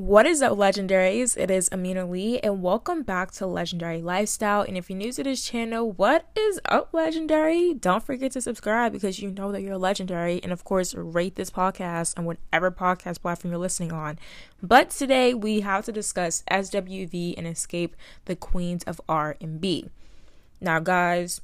What is up, legendaries? It is Ameenha Lee, and welcome back to Legendary Lifestyle. And if you're new to this channel, what is up, legendary? Don't forget to subscribe because you know that you're legendary, and of course, rate this podcast on whatever podcast platform you're listening on. But today we have to discuss SWV and Xscape the Queens of R&B. Now, guys,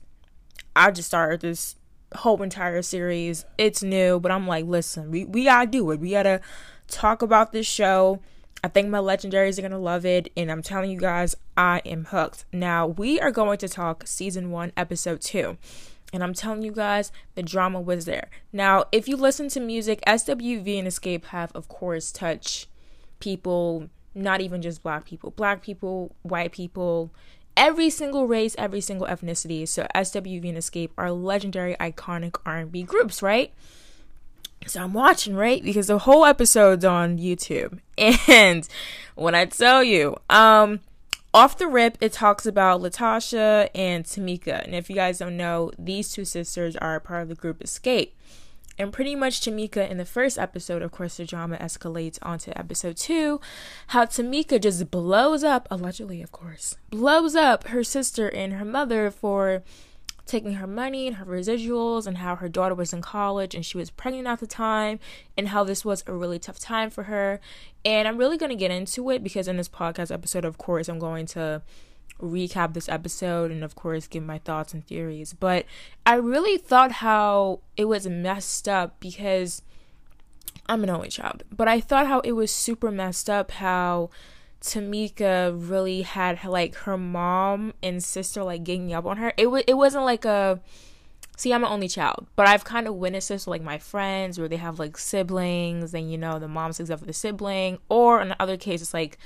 I just started this whole entire series. It's new, but I'm like, listen, we we gotta do it. We gotta talk about this show I think my legendaries are going to love it. And I'm telling you guys, I am hooked. Now, we are going to talk season one, episode two. And I'm telling you guys, the drama was there. Now, if you listen to music, SWV and Xscape have, of course, touched people, not even just black people, black people, white people, every single race, every single ethnicity. So SWV and Xscape are legendary, iconic R&B groups, right? So I'm watching, right? Because the whole episode's on YouTube. And when I tell you, um, off the rip, it talks about LaTocha and Tamika. And if you guys don't know, these two sisters are part of the group Xscape. And pretty much Tamika in the first episode, of course, the drama escalates onto episode two. How Tamika just blows up, allegedly, of course, blows up her sister and her mother for taking her money and her residuals and how her daughter was in college and she was pregnant at the time and how this was a really tough time for her. And I'm really going to get into it because in this podcast episode, of course, I'm going to recap this episode and, of course, give my thoughts and theories. But I really thought how it was messed up because I'm an only child, but I thought how it was super messed up how Tamika really had like her mom and sister like ganging up on her. It was it wasn't like a see I'm an only child, but I've kind of witnessed this with, like my friends where they have like siblings and you know the mom sticks up for the sibling, or in other cases like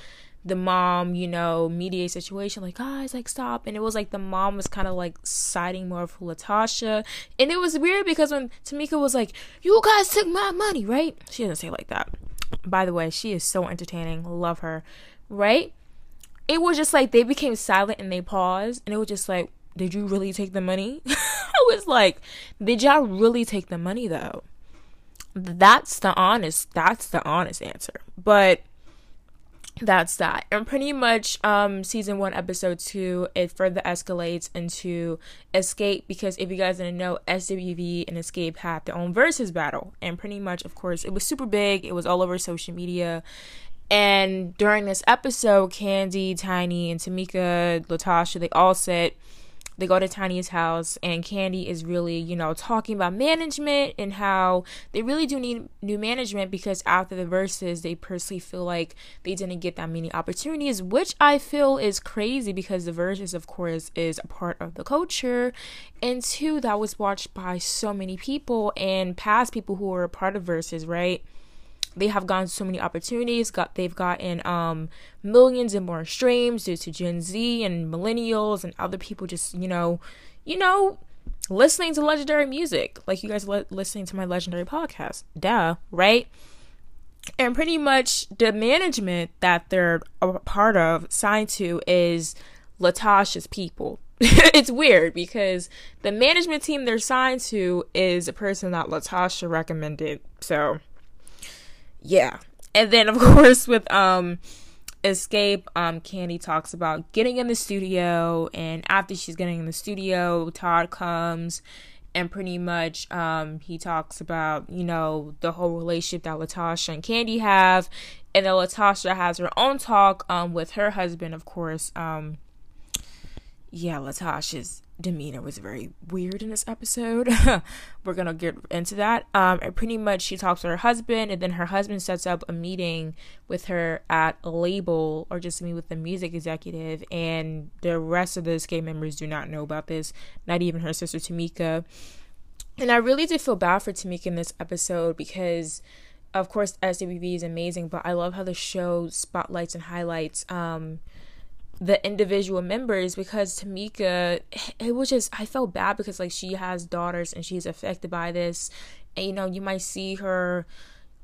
the mom, you know, mediate situation like guys like stop, and it was like the mom was kind of like siding more for LaTocha, and it was weird because when Tamika was like, "You guys took my money," right? She doesn't say like that. By the way, she is so entertaining. Love her right? It was just like they became silent and they paused, and it was just like, did you really take the money? I was like, did y'all really take the money though? That's the honest. That's the honest answer. But that's that. And pretty much um season 1 episode 2 it further escalates into Xscape because if you guys didn't know SWV and Xscape had their own versus battle and pretty much of course it was super big. It was all over social media and during this episode, Kandi, Tiny, and Tamika, Latasha, they all sit. They go to Tiny's house, and Kandi is really, you know, talking about management and how they really do need new management because after the verses, they personally feel like they didn't get that many opportunities, which I feel is crazy because the verses, of course, is a part of the culture, and two, that was watched by so many people and past people who were a part of verses, right? They have gotten so many opportunities got they've gotten um millions and more streams due to gen z and millennials and other people just you know you know listening to legendary music. Like you guys le- listening to my legendary podcast. Duh right? And pretty much the management that they're a part of signed to is LaTocha's people. It's weird because the management team they're signed to is a person that LaTocha recommended so yeah. And then of course with um Xscape um, Kandi talks about getting in the studio, and after she's getting in the studio, Todd comes, and pretty much, um, he talks about you know the whole relationship that LaTocha and Kandi have, and then LaTocha has her own talk, um, with her husband, of course, um, yeah, LaTocha's demeanor was very weird in this episode. We're gonna get into that. Um, and pretty much she talks to her husband, and then her husband sets up a meeting with her at a label or just meet with the music executive, and the rest of the Xscape members do not know about this. Not even her sister Tamika. And I really did feel bad for Tamika in this episode because, of course, SWV is amazing, but I love how the show spotlights and highlights um the individual members because Tamika, it was just, I felt bad because like she has daughters and she's affected by this. And you know, you might see her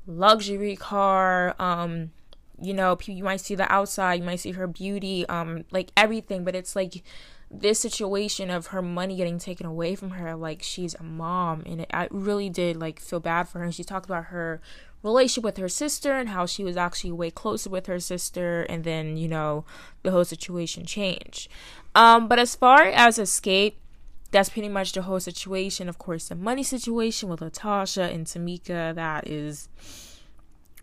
luxury car, um, you know, you might see the outside, you might see her beauty, um, like everything, but it's like this situation of her money getting taken away from her like she's a mom. And it, i really did like feel bad for her. And she talked about her relationship with her sister and how she was actually way closer with her sister and then you know the whole situation changed um but as far as Xscape that's pretty much the whole situation of course the money situation with LaTocha and tamika that is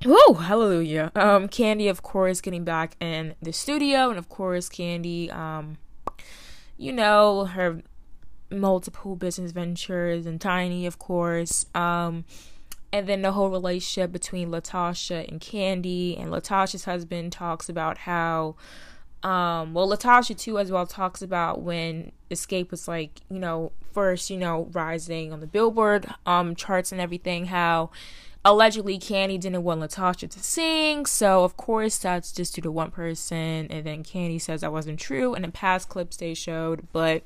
Oh, hallelujah. Um, Kandi, of course, getting back in the studio, and of course, Kandi, um, you know, her multiple business ventures, and Tiny, of course. Um, and then the whole relationship between LaTocha and Kandi, and LaTocha's husband talks about how, um, well, LaTocha too as well talks about when Xscape was like, you know, first, you know, rising on the Billboard um charts and everything, how allegedly Kandi didn't want LaTocha to sing, so of course that's just due to one person, and then Kandi says that wasn't true, and in past clips they showed, but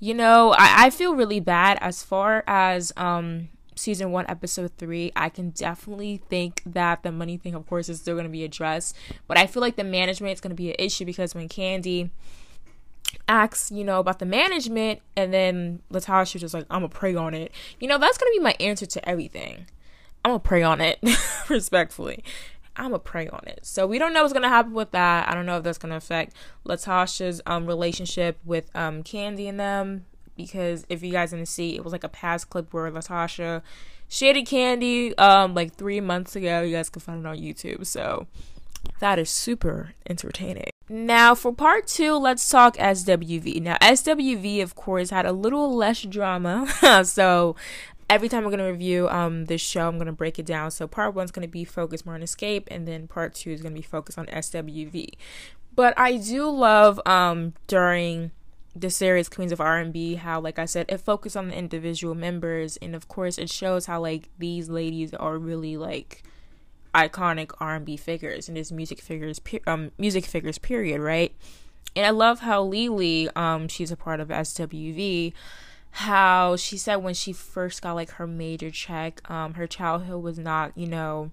you know, I, I feel really bad as far as um season one, episode three, I can definitely think that the money thing, of course, is still gonna be addressed. But I feel like the management is gonna be an issue because when Kandi asks, you know, about the management, and then LaTocha just like, I'm gonna pray on it. You know, that's gonna be my answer to everything. I'm gonna pray on it, respectfully. I'm gonna pray on it. So we don't know what's gonna happen with that. I don't know if that's gonna affect LaTocha's um relationship with um Kandi and them because if you guys didn't see, it was like a past clip where LaTocha shaded Kandi um like three months ago. You guys can find it on YouTube. So that is super entertaining. Now, for part two, let's talk SWV. Now, SWV, of course, had a little less drama. so, every time I'm gonna review um this show, I'm gonna break it down. So part one's gonna be focused more on Xscape, and then part two is gonna be focused on SWV. But I do love um during the series Queens of R&B how like I said it focused on the individual members. And of course it shows how like these ladies are really like iconic R&B figures. And his music figures um music figures period right? And I love how Lelee um she's a part of SWV how she said when she first got like her major check, um, her childhood was not, you know,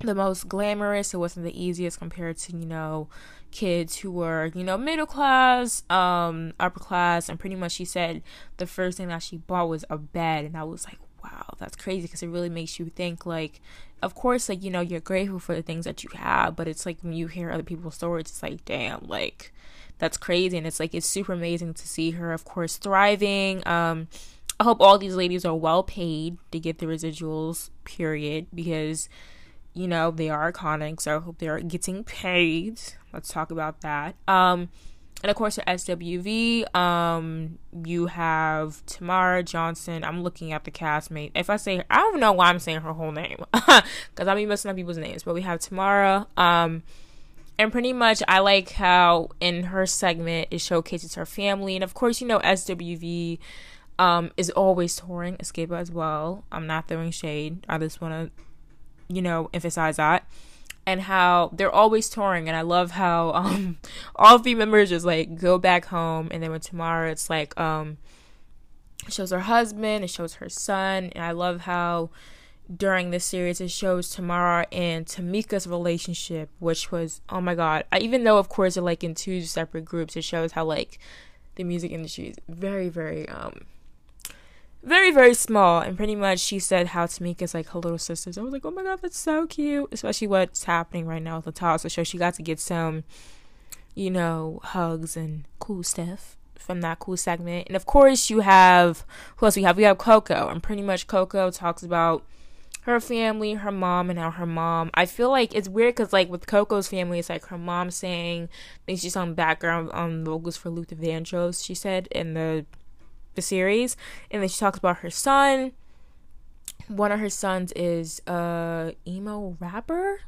the most glamorous. It wasn't the easiest compared to, you know, kids who were, you know, middle class, um, upper class, and pretty much she said the first thing that she bought was a bed, and I was like, wow, that's crazy. Because it really makes you think like, of course, like you know, you're grateful for the things that you have, but it's like when you hear other people's stories, it's like, damn, like that's crazy. And it's like it's super amazing to see her of course thriving. Um i hope all these ladies are well paid to get the residuals period. Because you know they are iconic so i hope they're getting paid let's talk about that um and of course for SWV, um, you have Tamara Johnson. I'm looking at the castmate. If I say, I don't know why I'm saying her whole name, because I be messing up people's names. But we have Tamara, um, and pretty much I like how in her segment it showcases her family and of course you know SWV um is always touring Xscape as well. I'm not throwing shade. I just want to you know emphasize that and how they're always touring and I love how um all the members just like go back home and then when tomorrow it's like um it shows her husband, it shows her son and I love how during this series it shows Tamara and Tamika's relationship, which was oh my god. I, even though of course they're like in two separate groups, it shows how like the music industry is very, very um very, very small and pretty much she said how Tamika's like her little sisters. I was like, Oh my god, that's so cute. Especially what's happening right now with LaTocha. So she got to get some, you know, hugs and cool stuff from that cool segment. And of course you have who else we have? We have Coco and pretty much Coco talks about her family, her mom, and now her mom. I feel like it's weird because like with Coco's family, it's like her mom saying, I think she's on background on vocals for Luther Vandross. She said in the the series, and then she talks about her son. One of her sons is a emo rapper.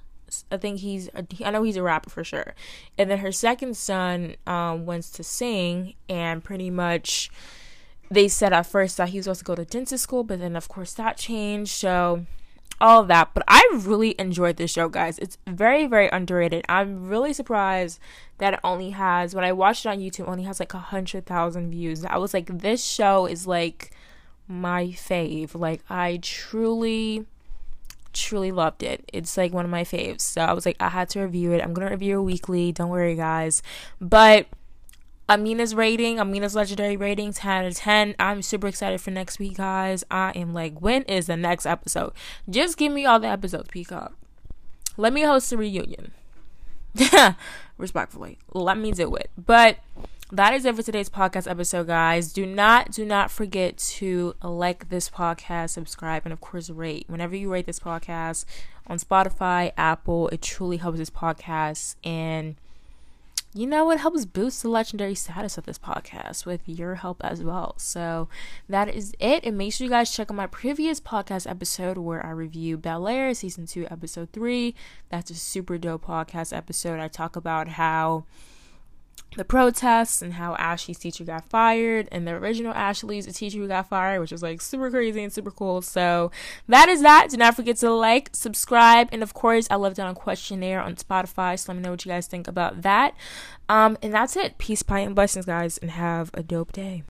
I think he's I know he's a rapper for sure. And then her second son um, wants to sing, and pretty much they said at first that he was supposed to go to dentist school, but then of course that changed. So all of that. But I really enjoyed this show, guys. It's very, very underrated. I'm really surprised that it only has, when I watched it on YouTube, only has like a hundred thousand views. I was like, this show is like my fave. Like, I truly, truly loved it. It's like one of my faves. So I was like, I had to review it. I'm gonna review it weekly. Don't worry, guys. But Ameenha's rating, Ameenha's legendary rating, 10 out of 10. I'm super excited for next week, guys. I am like, when is the next episode? Just give me all the episodes, Peacock. Let me host a reunion. Respectfully. Let me do it. But that is it for today's podcast episode, guys. Do not, do not forget to like this podcast, subscribe, and of course, rate. Whenever you rate this podcast on Spotify, Apple, it truly helps this podcast. And you know, it helps boost the legendary status of this podcast with your help as well. So that is it. And make sure you guys check out my previous podcast episode where I review Bel Air season two, episode three. That's a super dope podcast episode. I talk about how the protests and how Ashley's teacher got fired, and the original Ashley's a teacher who got fired, which was like super crazy and super cool. So that is that. Do not forget to like, subscribe, and of course, I left down a questionnaire on Spotify. So let me know what you guys think about that. Um, and that's it. Peace, pie, and blessings, guys, and have a dope day.